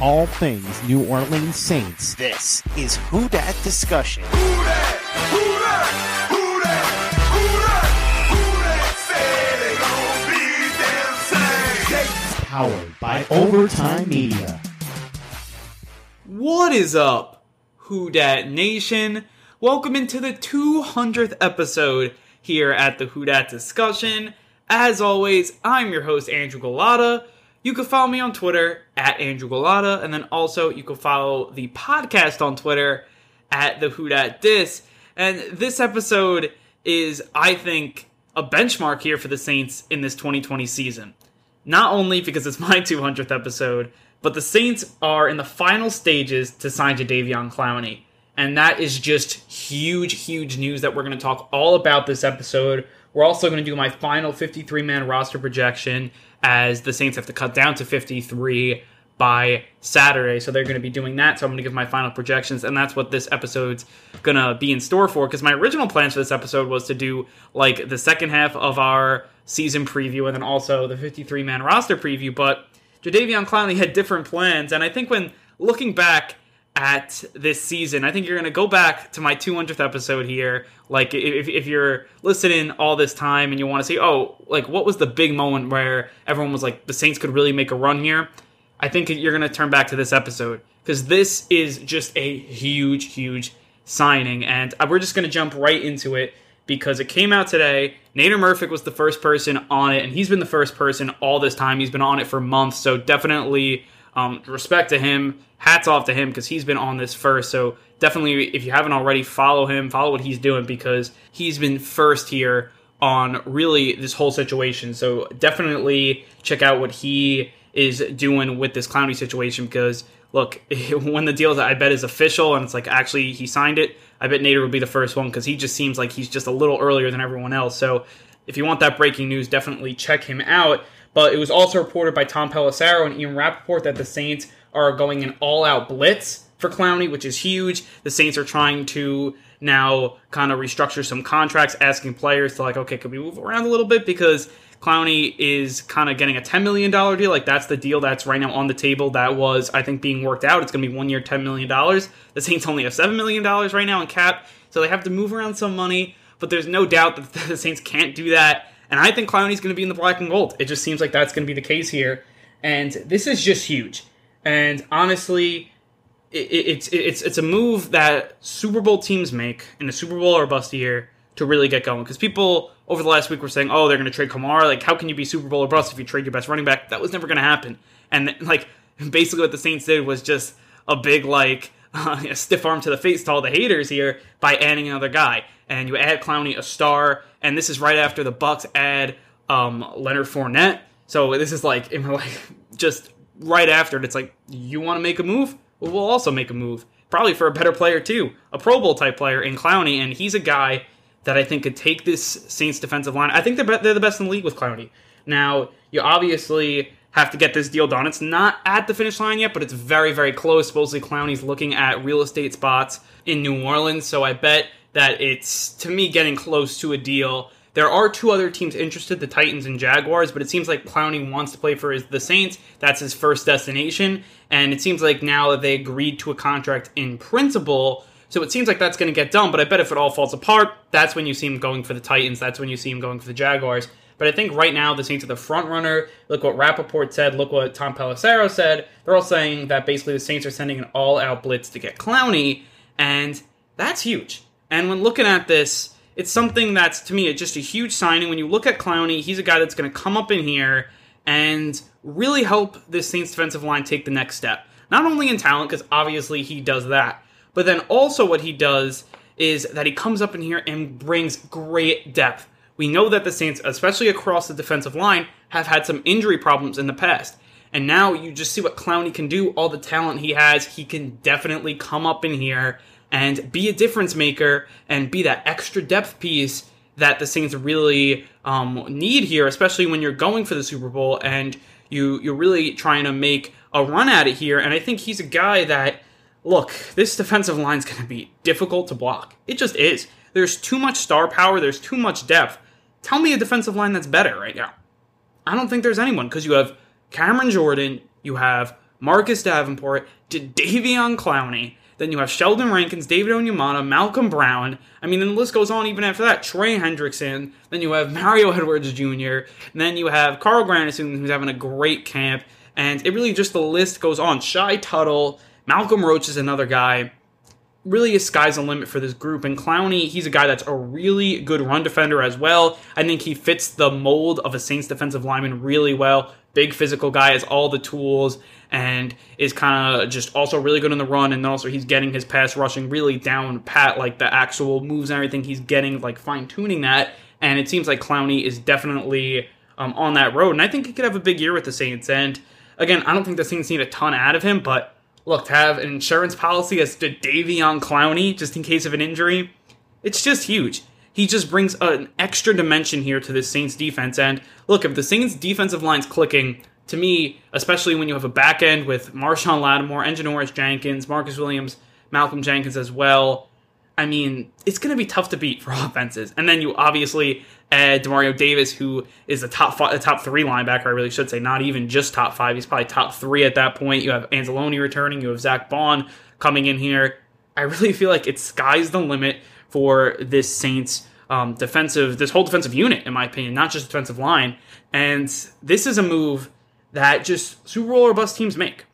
All things New Orleans Saints. This is Who Dat Discussion. Powered by Overtime Media. What is up, Who Dat Nation? Welcome into the 200th episode here at the Who Dat Discussion. As always, I'm your host, Andrew Gullotta. You can follow me on Twitter at Andrew Gullotta, and then also you can follow the podcast on Twitter at the Who Dat Dis. And this episode is, I think, a benchmark here for the Saints in this 2020 season. Not only because it's my 200th episode, but the Saints are in the final stages to sign Jadeveon Clowney. And that is just huge, huge news that we're going to talk all about this episode. We're also going to do my final 53 man roster projection as the Saints have to cut down to 53 by Saturday. So they're going to be doing that. So I'm going to give my final projections, and that's what this episode's going to be in store for. Because my original plans for this episode was to do like the second half of our season preview and then also the 53 man roster preview. But Jadeveon Clowney had different plans, and I think when looking back at this season. I think you're going to go back to my 200th episode here. Like, if, if you're listening all this time and you want to say, oh, like, what was the big moment where everyone was like, the Saints could really make a run here? I think you're going to turn back to this episode because this is just a huge, huge signing. And uh, we're just going to jump right into it because it came out today. Nader Murphic was the first person on it, and he's been the first person all this time. He's been on it for months, so definitely um, respect to him. Hats off to him because he's been on this first. So definitely, if you haven't already, follow him, follow what he's doing because he's been first here on really this whole situation. So definitely check out what he is doing with this Clowney situation because look, when the deal that I bet is official and it's like actually he signed it, I bet Nader will be the first one because he just seems like he's just a little earlier than everyone else. So if you want that breaking news, definitely check him out. But it was also reported by Tom Pelissero and Ian Rapoport that the Saints are going an all-out blitz for Clowney, which is huge. The Saints are trying to now kind of restructure some contracts, asking players to like, okay, could we move around a little bit because Clowney is kind of getting a $10 million deal. Like, that's the deal that's right now on the table. That was, I think, being worked out. It's going to be one year, $10 million. The Saints only have $7 million right now in cap, so they have to move around some money. But there's no doubt that the Saints can't do that. And I think Clowney's going to be in the black and gold. It just seems like that's going to be the case here. And this is just huge. And honestly, it, it's it's it's a move that Super Bowl teams make in a Super Bowl or bust year to really get going. Because people over the last week were saying, "Oh, they're going to trade Kamara." Like, how can you be Super Bowl or bust if you trade your best running back? That was never going to happen. And like, basically, what the Saints did was just a big like uh, a stiff arm to the face to all the haters here by adding another guy. And you add Clowney a star, and this is right after the Bucs add um, Leonard Fournette. So this is like, like just right after it. It's like you want to make a move, well, we'll also make a move, probably for a better player too, a Pro Bowl type player in Clowney, and he's a guy that I think could take this Saints defensive line. I think they're they're the best in the league with Clowney. Now you obviously have to get this deal done. It's not at the finish line yet, but it's very, very close. Supposedly, Clowney's looking at real estate spots in New Orleans, so I bet that it's, to me, getting close to a deal. There are two other teams interested, the Titans and Jaguars, but it seems like Clowney wants to play for his, the Saints. That's his first destination, and it seems like now that they agreed to a contract in principle, so it seems like that's going to get done, but I bet if it all falls apart, that's when you see him going for the Titans, that's when you see him going for the Jaguars. But I think right now the Saints are the front runner. Look what Rapoport said. Look what Tom Pelissero said. They're all saying that basically the Saints are sending an all-out blitz to get Clowney, and that's huge. And when looking at this, it's something that's to me just a huge signing. When you look at Clowney, he's a guy that's going to come up in here and really help this Saints defensive line take the next step. Not only in talent, because obviously he does that, but then also what he does is that he comes up in here and brings great depth we know that the Saints, especially across the defensive line, have had some injury problems in the past. And now you just see what Clowney can do, all the talent he has. He can definitely come up in here and be a difference maker and be that extra depth piece that the Saints really um, need here, especially when you're going for the Super Bowl and you you're really trying to make a run at it here. And I think he's a guy that look, this defensive line is going to be difficult to block. It just is. There's too much star power. There's too much depth. Tell me a defensive line that's better right now. I don't think there's anyone because you have Cameron Jordan, you have Marcus Davenport, Davion Clowney, then you have Sheldon Rankins, David Onyemata, Malcolm Brown. I mean, and the list goes on even after that. Trey Hendrickson. Then you have Mario Edwards Jr. And then you have Carl Granderson, who's having a great camp. And it really just the list goes on. Shy Tuttle, Malcolm Roach is another guy. Really, a sky's the limit for this group. And Clowney, he's a guy that's a really good run defender as well. I think he fits the mold of a Saints defensive lineman really well. Big physical guy, has all the tools and is kind of just also really good in the run. And also, he's getting his pass rushing really down pat, like the actual moves and everything. He's getting like fine tuning that. And it seems like Clowney is definitely um, on that road. And I think he could have a big year with the Saints. And again, I don't think the Saints need a ton out of him, but look, to have an insurance policy as to Davion Clowney just in case of an injury, it's just huge. He just brings an extra dimension here to this Saints defense. And look, if the Saints defensive line's clicking, to me, especially when you have a back end with Marshon Lattimore, Janoris Jenkins, Marcus Williams, Malcolm Jenkins as well. I mean, it's going to be tough to beat for offenses. And then you obviously add Demario Davis, who is the top five, the top three linebacker. I really should say, not even just top five. He's probably top three at that point. You have Anzalone returning. You have Zach Baun coming in here. I really feel like it sky's the limit for this Saints um, defensive, this whole defensive unit, in my opinion, not just defensive line. And this is a move that just Super Bowl or bust teams make.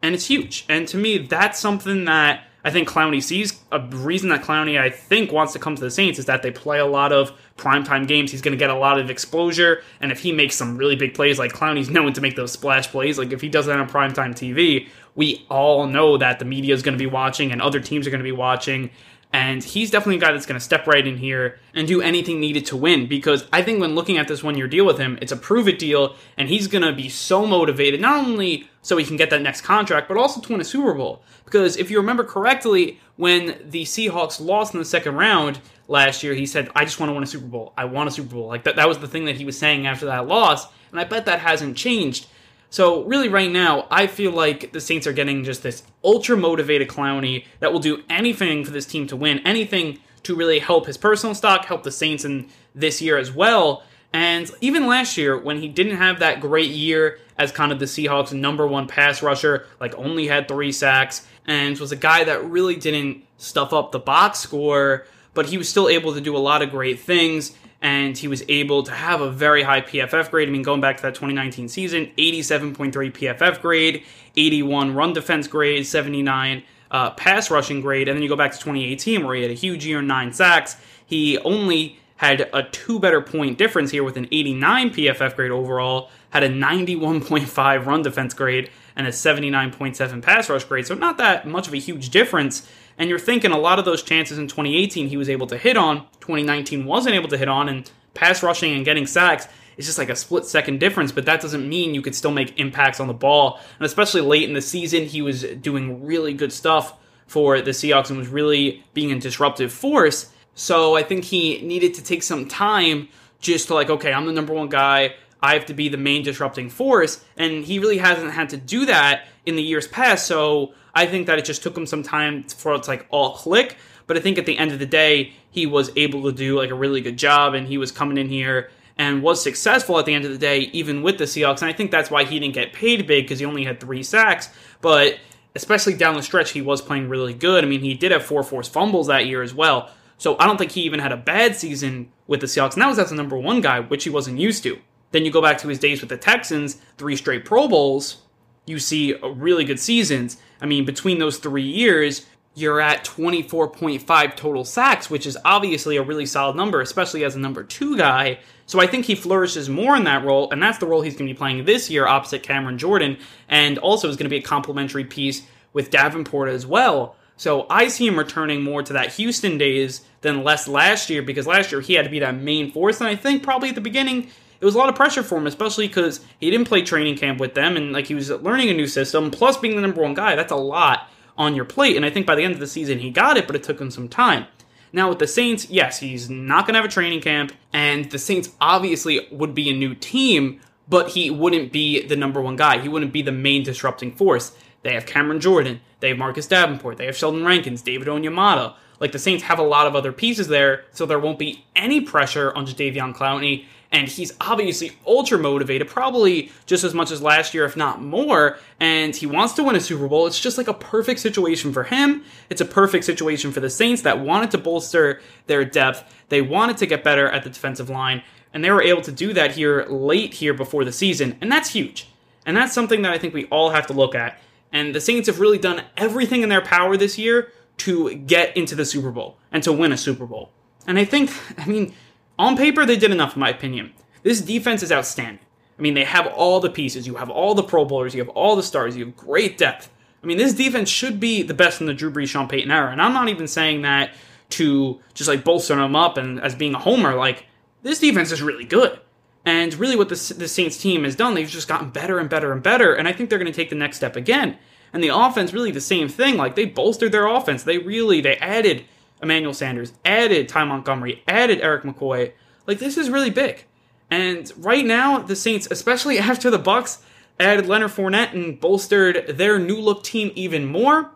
And it's huge. And to me, that's something that I think Clowney sees. A reason that Clowney, I think, wants to come to the Saints is that they play a lot of primetime games. He's going to get a lot of exposure. And if he makes some really big plays, like Clowney's known to make those splash plays, like if he does that on primetime TV, we all know that the media is going to be watching and other teams are going to be watching. And he's definitely a guy that's going to step right in here and do anything needed to win because I think when looking at this one year deal with him, it's a prove it deal and he's going to be so motivated, not only so he can get that next contract, but also to win a Super Bowl. Because if you remember correctly, when the Seahawks lost in the second round last year, he said, I just want to win a Super Bowl. I want a Super Bowl. Like that, that was the thing that he was saying after that loss. And I bet that hasn't changed. So really, right now, I feel like the Saints are getting just this ultra motivated Clowney that will do anything for this team to win, anything to really help his personal stock, help the Saints in this year as well. And even last year, when he didn't have that great year as kind of the Seahawks' number one pass rusher, like only had three sacks, and was a guy that really didn't stuff up the box score, but he was still able to do a lot of great things and he was able to have a very high PFF grade. I mean, going back to that 2019 season, 87.3 PFF grade, 81 run defense grade, 79 uh, pass rushing grade, and then you go back to 2018 where he had a huge year, nine sacks. He only had a two better point difference here with an 89 PFF grade overall, had a 91.5 run defense grade, and a 79.7 pass rush grade. So not that much of a huge difference. And you're thinking a lot of those chances in 2018 he was able to hit on, 2019 wasn't able to hit on, and pass rushing and getting sacks is just like a split second difference, but that doesn't mean you could still make impacts on the ball. And especially late in the season, he was doing really good stuff for the Seahawks and was really being a disruptive force. So I think he needed to take some time just to like, okay, I'm the number one guy. I have to be the main disrupting force. And he really hasn't had to do that in the years past. So I think that it just took him some time for it to like all click. But I think at the end of the day, he was able to do like a really good job and he was coming in here and was successful at the end of the day, even with the Seahawks. And I think that's why he didn't get paid big because he only had three sacks. But especially down the stretch, he was playing really good. I mean, he did have four forced fumbles that year as well. So I don't think he even had a bad season with the Seahawks. And that was as a number one guy, which he wasn't used to. Then you go back to his days with the Texans, three straight Pro Bowls. You see really good seasons. I mean, between those three years, you're at 24.5 total sacks, which is obviously a really solid number, especially as a number two guy. So I think he flourishes more in that role, and that's the role he's going to be playing this year opposite Cameron Jordan, and also is going to be a complementary piece with Davenport as well. So I see him returning more to that Houston days than less last year because last year he had to be that main force. And I think probably at the beginning it was a lot of pressure for him, especially because he didn't play training camp with them and like he was learning a new system. Plus, being the number one guy, that's a lot on your plate. And I think by the end of the season he got it, but it took him some time. Now with the Saints, yes, he's not going to have a training camp, and the Saints obviously would be a new team, but he wouldn't be the number one guy. He wouldn't be the main disrupting force. They have Cameron Jordan, they have Marcus Davenport, they have Sheldon Rankins, David Onyemata. Like the Saints have a lot of other pieces there, so there won't be any pressure on Jadeveon Clowney and he's obviously ultra motivated, probably just as much as last year, if not more. And he wants to win a Super Bowl. It's just like a perfect situation for him. It's a perfect situation for the Saints that wanted to bolster their depth. They wanted to get better at the defensive line, and they were able to do that here late here before the season, and that's huge. And that's something that I think we all have to look at. And the Saints have really done everything in their power this year to get into the Super Bowl and to win a Super Bowl. And I think, I mean, on paper, they did enough, in my opinion. This defense is outstanding. I mean, they have all the pieces. You have all the Pro Bowlers. You have all the stars. You have great depth. I mean, this defense should be the best in the Drew Brees, Sean Payton era. And I'm not even saying that to just like bolster them up and as being a homer. Like, this defense is really good. And really, what the, the Saints team has done, they've just gotten better and better and better. And I think they're going to take the next step again. And the offense, really the same thing. Like, they bolstered their offense. They really, they added Emmanuel Sanders, added Ty Montgomery, added Eric McCoy. Like this is really big. And right now, the Saints, especially after the Bucs added Leonard Fournette and bolstered their new look team even more,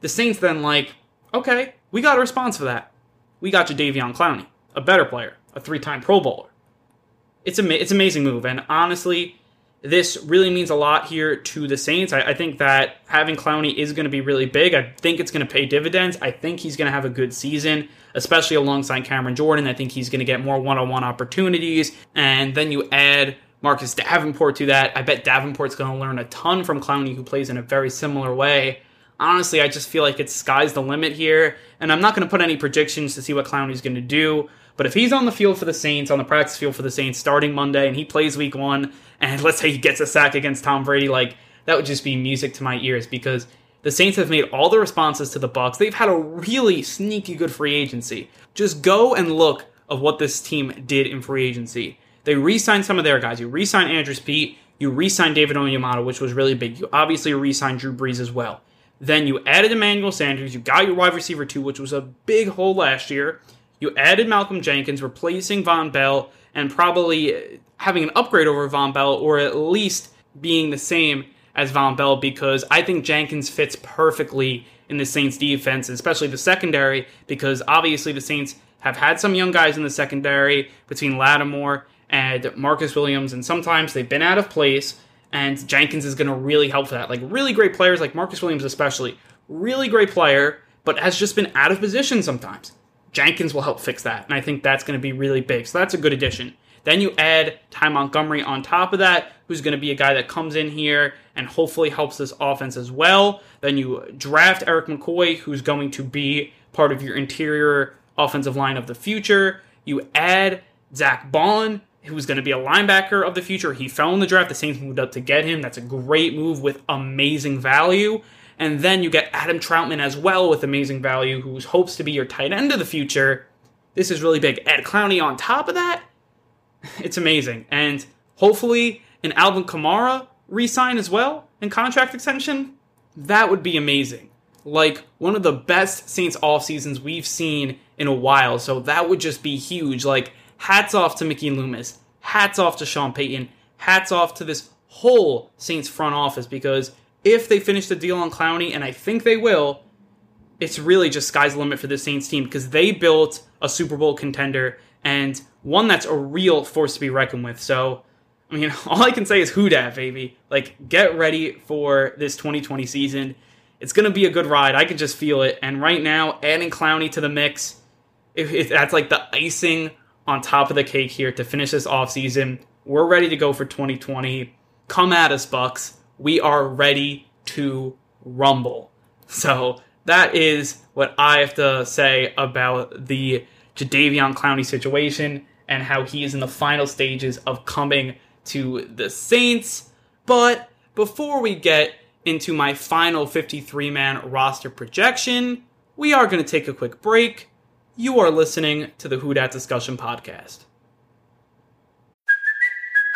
the Saints then like, okay, we got a response for that. We got Jadeveon Clowney, a better player, a three-time Pro Bowler. It's a it's amazing move, and honestly, this really means a lot here to the Saints. I, I think that having Clowney is going to be really big. I think it's going to pay dividends. I think he's going to have a good season, especially alongside Cameron Jordan. I think he's going to get more one on one opportunities. And then you add Marcus Davenport to that. I bet Davenport's going to learn a ton from Clowney, who plays in a very similar way. Honestly, I just feel like it's sky's the limit here. And I'm not going to put any predictions to see what Clowney's going to do. But if he's on the field for the Saints, on the practice field for the Saints, starting Monday, and he plays week one, and let's say he gets a sack against Tom Brady, like that would just be music to my ears because the Saints have made all the responses to the Bucs. They've had a really sneaky good free agency. Just go and look of what this team did in free agency. They re-signed some of their guys. You re-signed Andrus Peat. You re-signed David Onyemata, which was really big. You obviously re-signed Drew Brees as well. Then you added Emmanuel Sanders. You got your wide receiver too, which was a big hole last year. You added Malcolm Jenkins, replacing Vonn Bell, and probably uh, having an upgrade over Vonn Bell, or at least being the same as Vonn Bell, because I think Jenkins fits perfectly in the Saints defense, especially the secondary, because obviously the Saints have had some young guys in the secondary between Lattimore and Marcus Williams, and sometimes they've been out of place, and Jenkins is going to really help for that. Like, really great players, like Marcus Williams especially, really great player, but has just been out of position sometimes. Jenkins will help fix that, and I think that's going to be really big. So that's a good addition. Then you add Ty Montgomery on top of that, who's going to be a guy that comes in here and hopefully helps this offense as well. Then you draft Eric McCoy, who's going to be part of your interior offensive line of the future. You add Zach Baun, who's going to be a linebacker of the future. He fell in the draft. The Saints moved up to get him. That's a great move with amazing value. And then you get Adam Trautman as well with amazing value, who hopes to be your tight end of the future. This is really big. Ed Clowney on top of that. It's amazing. And hopefully an Alvin Kamara re-sign as well and contract extension. That would be amazing. Like one of the best Saints off seasons we've seen in a while. So that would just be huge. Like hats off to Mickey Loomis. Hats off to Sean Payton. Hats off to this whole Saints front office because if they finish the deal on Clowney, and I think they will, it's really just sky's the limit for the Saints team because they built a Super Bowl contender and one that's a real force to be reckoned with. So, I mean, all I can say is who baby. Like, get ready for this 2020 season. It's going to be a good ride. I can just feel it. And right now, adding Clowney to the mix, if, if that's like the icing on top of the cake here to finish this offseason. We're ready to go for 2020. Come at us, Bucs. We are ready to rumble. So that is what I have to say about the Jadeveon Clowney situation and how he is in the final stages of coming to the Saints. But before we get into my final 53 man roster projection, we are going to take a quick break. You are listening to the Who Dat Discussion podcast.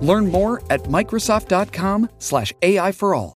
Learn more at Microsoft.com slash AI for all.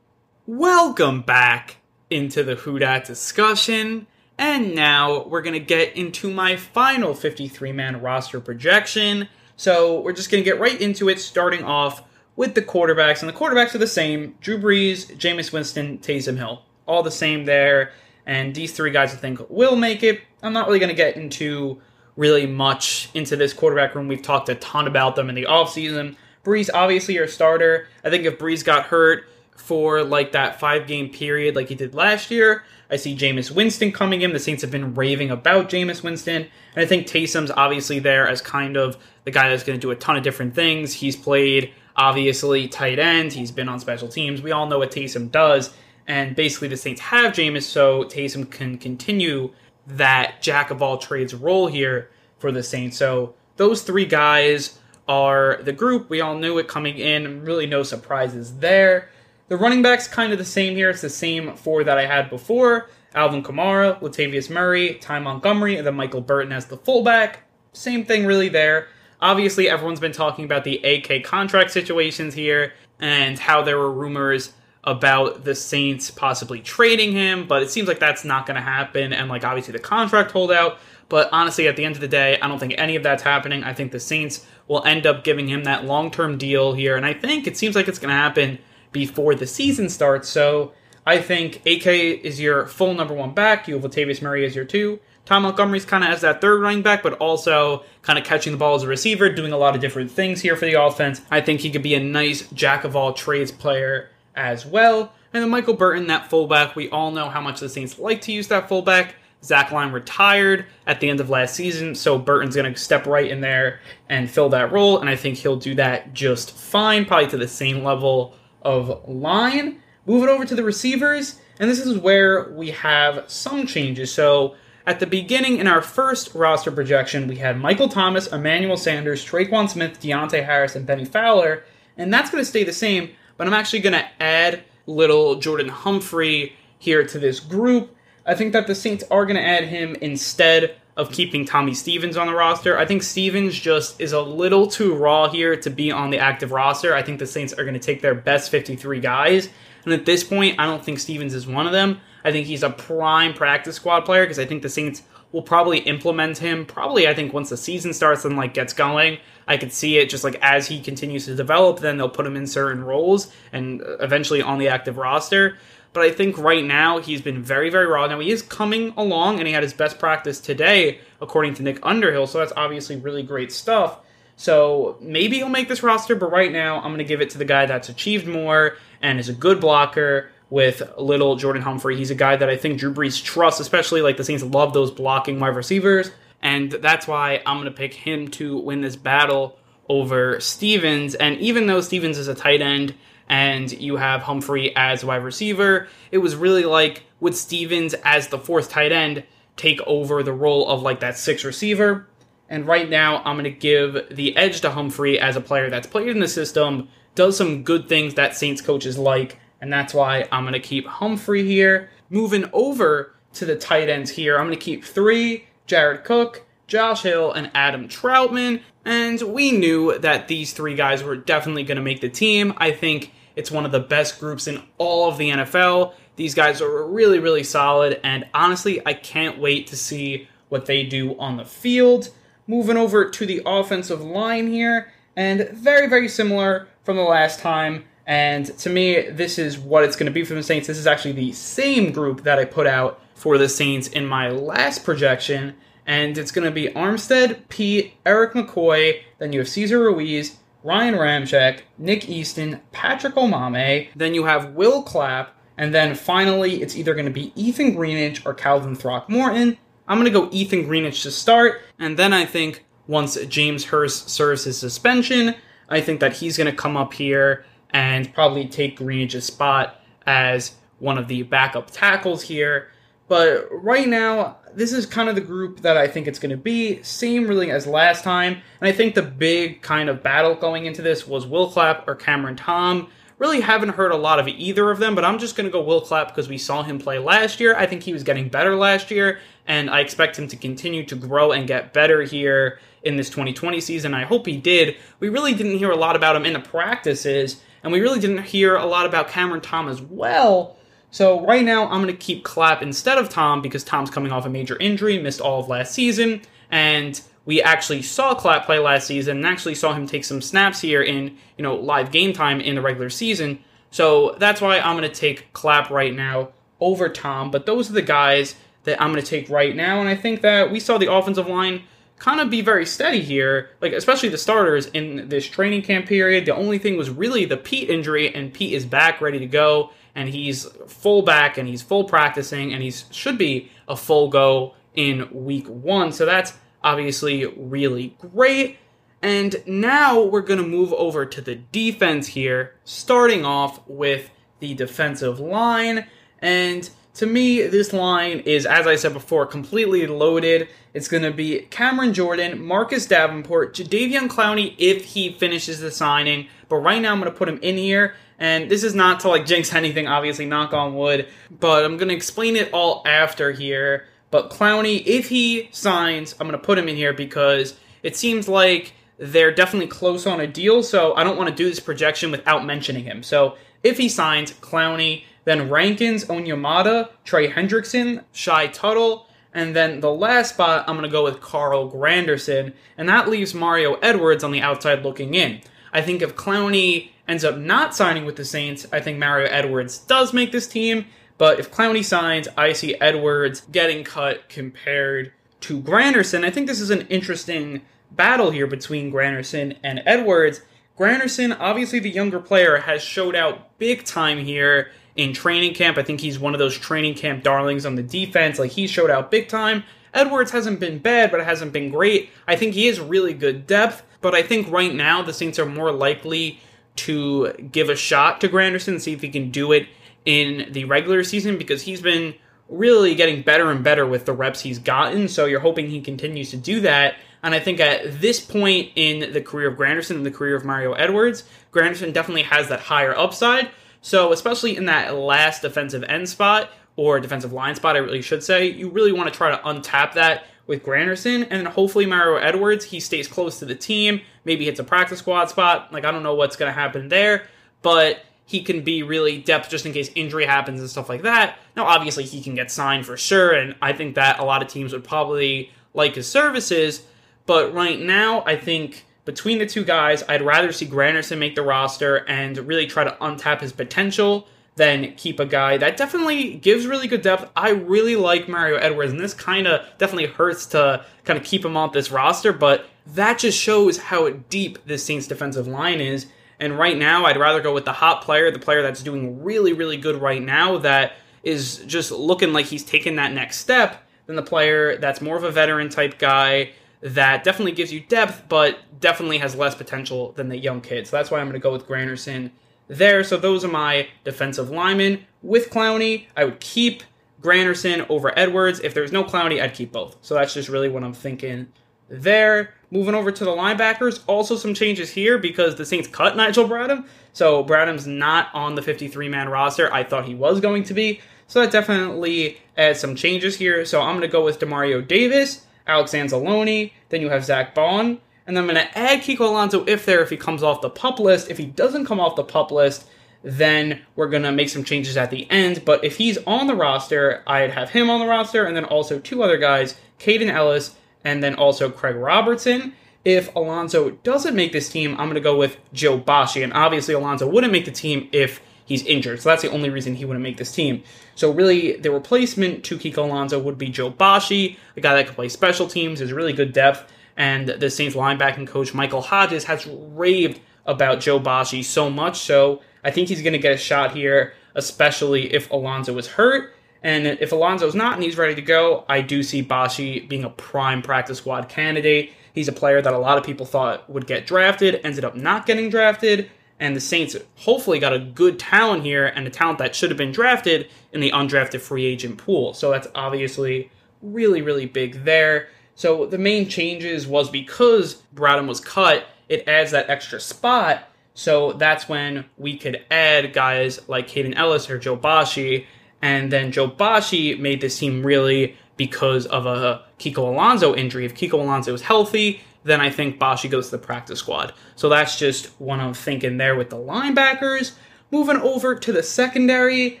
Welcome back into the Who discussion. And now we're going to get into my final 53 man roster projection. So we're just going to get right into it, starting off with the quarterbacks. And the quarterbacks are the same Drew Brees, Jameis Winston, Taysom Hill. All the same there. And these three guys I think will make it. I'm not really going to get into really much into this quarterback room. We've talked a ton about them in the offseason. Brees, obviously, your starter. I think if Brees got hurt for like that five game period like he did last year, I see Jameis Winston coming in. The Saints have been raving about Jameis Winston. And I think Taysom's obviously there as kind of the guy that's going to do a ton of different things. He's played, obviously, tight end. He's been on special teams. We all know what Taysom does. And basically, the Saints have Jameis, so Taysom can continue that jack of all trades role here for the Saints. So those three guys are the group. We all knew it coming in. Really, no surprises there. The running backs kind of the same here. It's the same four that I had before. Alvin Kamara, Latavius Murray, Ty Montgomery, and then Michael Burton as the fullback. Same thing really there. Obviously, everyone's been talking about the AK contract situations here and how there were rumors about the Saints possibly trading him, but it seems like that's not going to happen. And like obviously the contract holdout. But honestly, at the end of the day, I don't think any of that's happening. I think the Saints will end up giving him that long term deal here. And I think it seems like it's going to happen before the season starts. So I think AK is your full number one back. You have Latavius Murray as your two. Tom Montgomery's kind of as that third running back, but also kind of catching the ball as a receiver, doing a lot of different things here for the offense. I think he could be a nice jack of all trades player as well. And then Michael Burton, that fullback, we all know how much the Saints like to use that fullback. Zach Line retired at the end of last season, so Burton's going to step right in there and fill that role, and I think he'll do that just fine, probably to the same level of line. Moving over to the receivers, and this is where we have some changes. So at the beginning in our first roster projection, we had Michael Thomas, Emmanuel Sanders, Tre'Quan Smith, Deonte Harris, and Bennie Fowler, and that's going to stay the same but I'm actually going to add Lil'Jordan Humphrey here to this group. I think that the Saints are going to add him instead of keeping Tommy Stevens on the roster. I think Stevens just is a little too raw here to be on the active roster. I think the Saints are going to take their best 53 guys. And at this point, I don't think Stevens is one of them. I think he's a prime practice squad player because I think the Saints will probably implement him probably I think once the season starts and like gets going. I could see it just like as he continues to develop, then they'll put him in certain roles and uh, eventually on the active roster. But I think right now he's been very, very raw. Now he is coming along and he had his best practice today, according to Nick Underhill. So that's obviously really great stuff. So maybe he'll make this roster, but right now I'm going to give it to the guy that's achieved more and is a good blocker with Lil'Jordan Humphrey. He's a guy that I think Drew Brees trusts, especially like the Saints love those blocking wide receivers and that's why I'm going to pick him to win this battle over Stevens. And even though Stevens is a tight end and you have Humphrey as wide receiver, it was really like would Stevens as the fourth tight end take over the role of like that six receiver? And right now, I'm going to give the edge to Humphrey as a player that's played in the system, does some good things that Saints coaches like, and that's why I'm going to keep Humphrey here. Moving over to the tight ends here, I'm going to keep three Jared Cook, Josh Hill, and Adam Trautman. And we knew that these three guys were definitely going to make the team. I think it's one of the best groups in all of the NFL. These guys are really, really solid, and honestly, I can't wait to see what they do on the field. Moving over to the offensive line here, and very, very similar from the last time. And to me, this is what it's going to be for the Saints. This is actually the same group that I put out for the Saints in my last projection. And it's going to be Armstead, Peat, Eric McCoy, then you have Cesar Ruiz, Ryan Ramczyk, Nick Easton, Patrick Omameh, then you have Will Clapp, and then finally it's either going to be Ethan Greenidge or Calvin Throckmorton. I'm going to go Ethan Greenidge to start, and then I think once James Hurst serves his suspension, I think that he's going to come up here and probably take Greenidge's spot as one of the backup tackles here. But right now, this is kind of the group that I think it's going to be. Same really as last time. And I think the big kind of battle going into this was Will Clapp or Cameron Tom. Really haven't heard a lot of either of them, but I'm just going to go Will Clapp because we saw him play last year. I think he was getting better last year, and I expect him to continue to grow and get better here in this 2020 season. I hope he did. We really didn't hear a lot about him in the practices, and we really didn't hear a lot about Cameron Tom as well. So right now, I'm going to keep Clapp instead of Tom because Tom's coming off a major injury, missed all of last season, and we actually saw Clapp play last season and actually saw him take some snaps here in, you know, live game time in the regular season. So that's why I'm going to take Clapp right now over Tom. But those are the guys that I'm going to take right now. And I think that we saw the offensive line kind of be very steady here, like especially the starters in this training camp period. The only thing was really the Peat injury, and Peat is back ready to go, and he's full back and he's full practicing, and he should be a full go in week one. So that's obviously really great. And now we're going to move over to the defense here, starting off with the defensive line. And to me, this line is, as I said before, completely loaded. It's going to be Cameron Jordan, Marcus Davenport, Jadeveon Clowney if he finishes the signing. But right now, I'm going to put him in here. And this is not to like jinx anything, obviously, knock on wood. But I'm going to explain it all after here. But Clowney, if he signs, I'm going to put him in here because it seems like they're definitely close on a deal. So I don't want to do this projection without mentioning him. So if he signs, Clowney, then Rankins, Onyemata, Trey Hendrickson, Shy Tuttle, and then the last spot, I'm going to go with Carl Granderson, and that leaves Mario Edwards on the outside looking in. I think if Clowney ends up not signing with the Saints, I think Mario Edwards does make this team, but if Clowney signs, I see Edwards getting cut compared to Granderson. I think this is an interesting battle here between Granderson and Edwards. Granderson, obviously the younger player, has showed out big time here in training camp. I think he's one of those training camp darlings on the defense. Like he showed out big time. Edwards hasn't been bad, but it hasn't been great. I think he is really good depth, but I think right now the Saints are more likely to give a shot to Granderson, see if he can do it in the regular season because he's been really getting better and better with the reps he's gotten. So you're hoping he continues to do that. And I think at this point in the career of Granderson and the career of Mario Edwards, Granderson definitely has that higher upside. So, especially in that last defensive end spot or defensive line spot, I really should say, you really want to try to untap that with Granderson, and then hopefully Mario Edwards, he stays close to the team, maybe hits a practice squad spot. Like, I don't know what's going to happen there, but he can be really depth just in case injury happens and stuff like that. Now, obviously, he can get signed for sure, and I think that a lot of teams would probably like his services, but right now, I think between the two guys, I'd rather see Granderson make the roster and really try to untap his potential than keep a guy that definitely gives really good depth. I really like Mario Edwards, and this kind of definitely hurts to kind of keep him off this roster, but that just shows how deep this Saints defensive line is. And right now, I'd rather go with the hot player, the player that's doing really, really good right now, that is just looking like he's taking that next step, than the player that's more of a veteran type guy that definitely gives you depth, but definitely has less potential than the young kid. So that's why I'm going to go with Granderson there. So those are my defensive linemen. With Clowney, I would keep Granderson over Edwards. If there's no Clowney, I'd keep both. So that's just really what I'm thinking there. Moving over to the linebackers, also some changes here because the Saints cut Nigel Bradham. So Bradham's not on the 53 man roster. I thought he was going to be. So that definitely adds some changes here. So I'm going to go with Demario Davis, Alex Anzalone. Then you have Zach Baun. And then I'm going to add Kiko Alonso if there, if he comes off the pup list. If he doesn't come off the pup list, then we're going to make some changes at the end. But if he's on the roster, I'd have him on the roster and then also two other guys, Kaden Elliss, and then also Craig Robertson. If Alonso doesn't make this team, I'm going to go with Joe Bachie. And obviously, Alonso wouldn't make the team if he's injured. So that's the only reason he wouldn't make this team. So really, the replacement to Kiko Alonso would be Joe Bachie, a guy that can play special teams, has really good depth. And the Saints linebacking coach Michael Hodges has raved about Joe Bachie so much. So I think he's going to get a shot here, especially if Alonso is hurt. And if Alonso's not and he's ready to go, I do see Bachie being a prime practice squad candidate. He's a player that a lot of people thought would get drafted, ended up not getting drafted, and the Saints hopefully got a good talent here and a talent that should have been drafted in the undrafted free agent pool. So that's obviously really, really big there. So the main changes was because Bradham was cut, it adds that extra spot. So that's when we could add guys like Kaden Elliss or Joe Bachie and then Joe Bachie made this team really because of a Kiko Alonso injury. If Kiko Alonso was healthy, then I think Bachie goes to the practice squad. So that's just one I'm thinking there with the linebackers. Moving over to the secondary,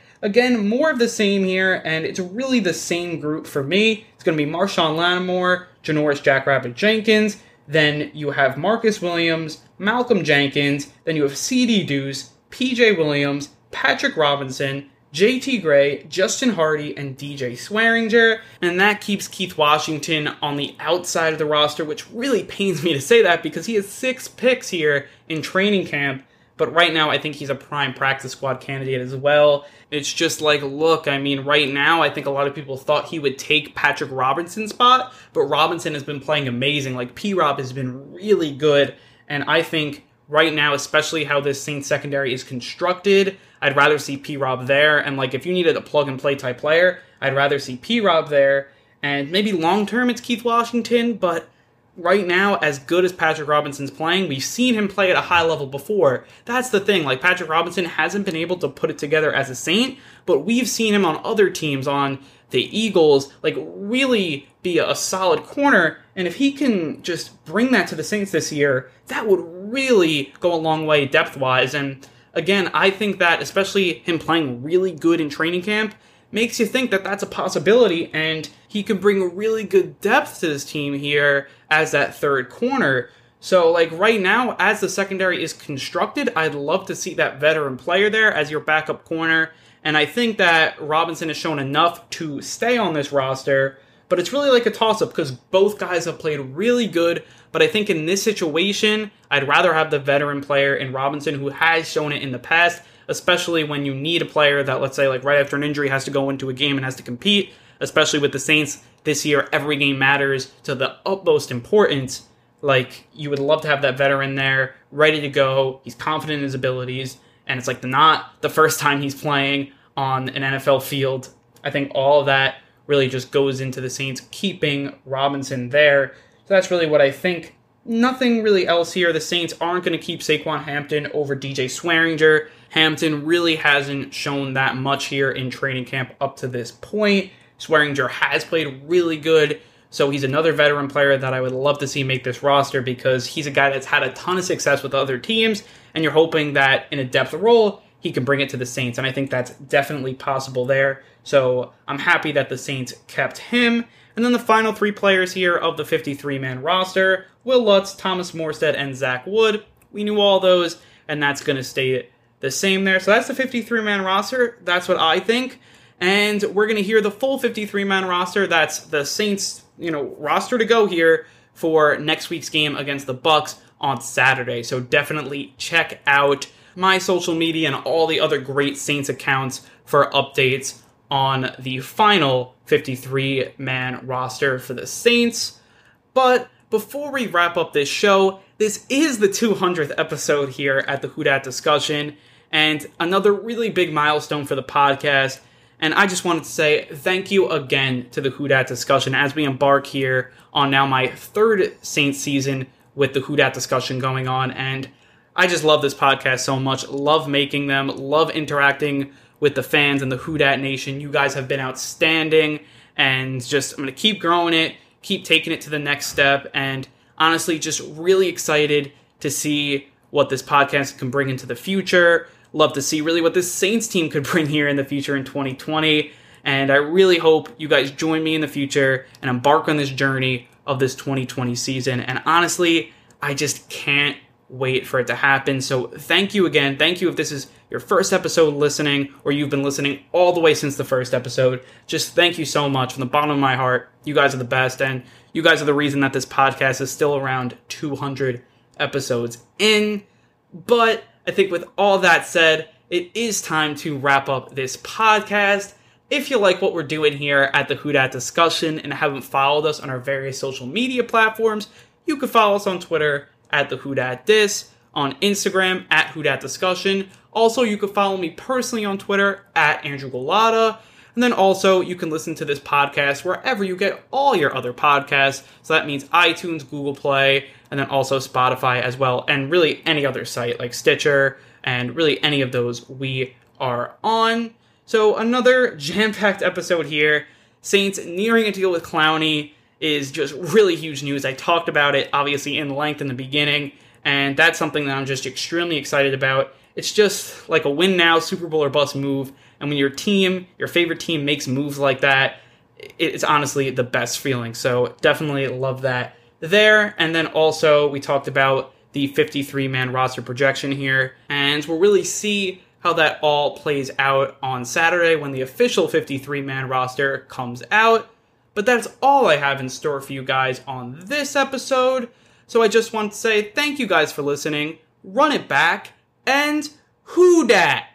again, more of the same here, and it's really the same group for me. It's going to be Marshon Lattimore, Janoris Jackrabbit Jenkins, then you have Marcus Williams, Malcolm Jenkins, then you have CD Deuce, PJ Williams, Patrick Robinson, JT Gray, Justin Hardy, and DJ Swearinger. And that keeps Keith Washington on the outside of the roster, which really pains me to say that because he has six picks here in training camp. But right now, I think he's a prime practice squad candidate as well. It's just like, look, I mean, right now, I think a lot of people thought he would take Patrick Robinson's spot, but Robinson has been playing amazing. Like, P Rob has been really good. And I think right now, especially how this Saints secondary is constructed, I'd rather see P Rob there. And like if you needed a plug and play type player, I'd rather see P Rob there. And maybe long term it's Keith Washington, but right now, as good as Patrick Robinson's playing, we've seen him play at a high level before. That's the thing. Like Patrick Robinson hasn't been able to put it together as a Saint, but we've seen him on other teams on the Eagles, like really be a solid corner. And if he can just bring that to the Saints this year, that would really go a long way depth wise. And again, I think that especially him playing really good in training camp makes you think that that's a possibility and he can bring really good depth to this team here as that third corner. So, like right now, as the secondary is constructed, I'd love to see that veteran player there as your backup corner. And I think that Robinson has shown enough to stay on this roster, but it's really like a toss up because both guys have played really good but I think in this situation, I'd rather have the veteran player in Robinson who has shown it in the past, especially when you need a player that, let's say, like right after an injury has to go into a game and has to compete, especially with the Saints this year, every game matters to the utmost importance. Like, you would love to have that veteran there, ready to go. He's confident in his abilities, and it's like not the first time he's playing on an NFL field. I think all of that really just goes into the Saints keeping Robinson there So that's really what I think. Nothing really else here. The Saints aren't going to keep Saquan Hampton over DJ Swearinger. Hampton really hasn't shown that much here in training camp up to this point. Swearinger has played really good, so he's another veteran player that I would love to see make this roster because he's a guy that's had a ton of success with other teams, and you're hoping that in a depth role, he can bring it to the Saints, and I think that's definitely possible there. So I'm happy that the Saints kept him. And then the final three players here of the 53 man roster Will Lutz, Thomas Morstead, and Zach Wood. We knew all those, and that's going to stay the same there. So that's the 53 man roster. That's what I think. And we're going to hear the full 53 man roster. That's the Saints, you know, roster to go here for next week's game against the Bucs on Saturday. So definitely check out my social media and all the other great Saints accounts for updates on the final 53 man roster for the Saints. But before we wrap up this show, this is the 200th episode here at the Who Dat discussion, and another really big milestone for the podcast. And I just wanted to say thank you again to the Who Dat discussion as we embark here on now my third Saints season with the Who Dat discussion going on. And I just love this podcast so much. Love making them, love interacting with the fans and the Who Dat Nation. You guys have been outstanding. And just, I'm going to keep growing it, keep taking it to the next step. And honestly, just really excited to see what this podcast can bring into the future. Love to see really what this Saints team could bring here in the future in 2020. And I really hope you guys join me in the future and embark on this journey of this 2020 season. And honestly, I just can't wait for it to happen. So thank you again. Thank you if this is your first episode listening or you've been listening all the way since the first episode. Just thank you so much from the bottom of my heart. You guys are the best and you guys are the reason that this podcast is still around 200 episodes in. But I think with all that said, it is time to wrap up this podcast. If you like what we're doing here at the Who discussion and haven't followed us on our various social media platforms, you can follow us on Twitter at the Who Dat Dis, on Instagram at Who Discussion. Also, you can follow me personally on Twitter at Andrew Gullotta. And then also, you can listen to this podcast wherever you get all your other podcasts. So that means iTunes, Google Play, and then also Spotify as well, and really any other site like Stitcher, and really any of those we are on. So another jam-packed episode here. Saints nearing a deal with Clowney is just really huge news. I talked about it obviously in length in the beginning, and that's something that I'm just extremely excited about. It's just like a win now, Super Bowl or bust move. And when your team, your favorite team, makes moves like that, it's honestly the best feeling. So definitely love that there. And then also, we talked about the 53 man roster projection here, and we'll really see how that all plays out on Saturday when the official 53 man roster comes out. But that's all I have in store for you guys on this episode. So I just want to say thank you guys for listening, run it back, and who dat?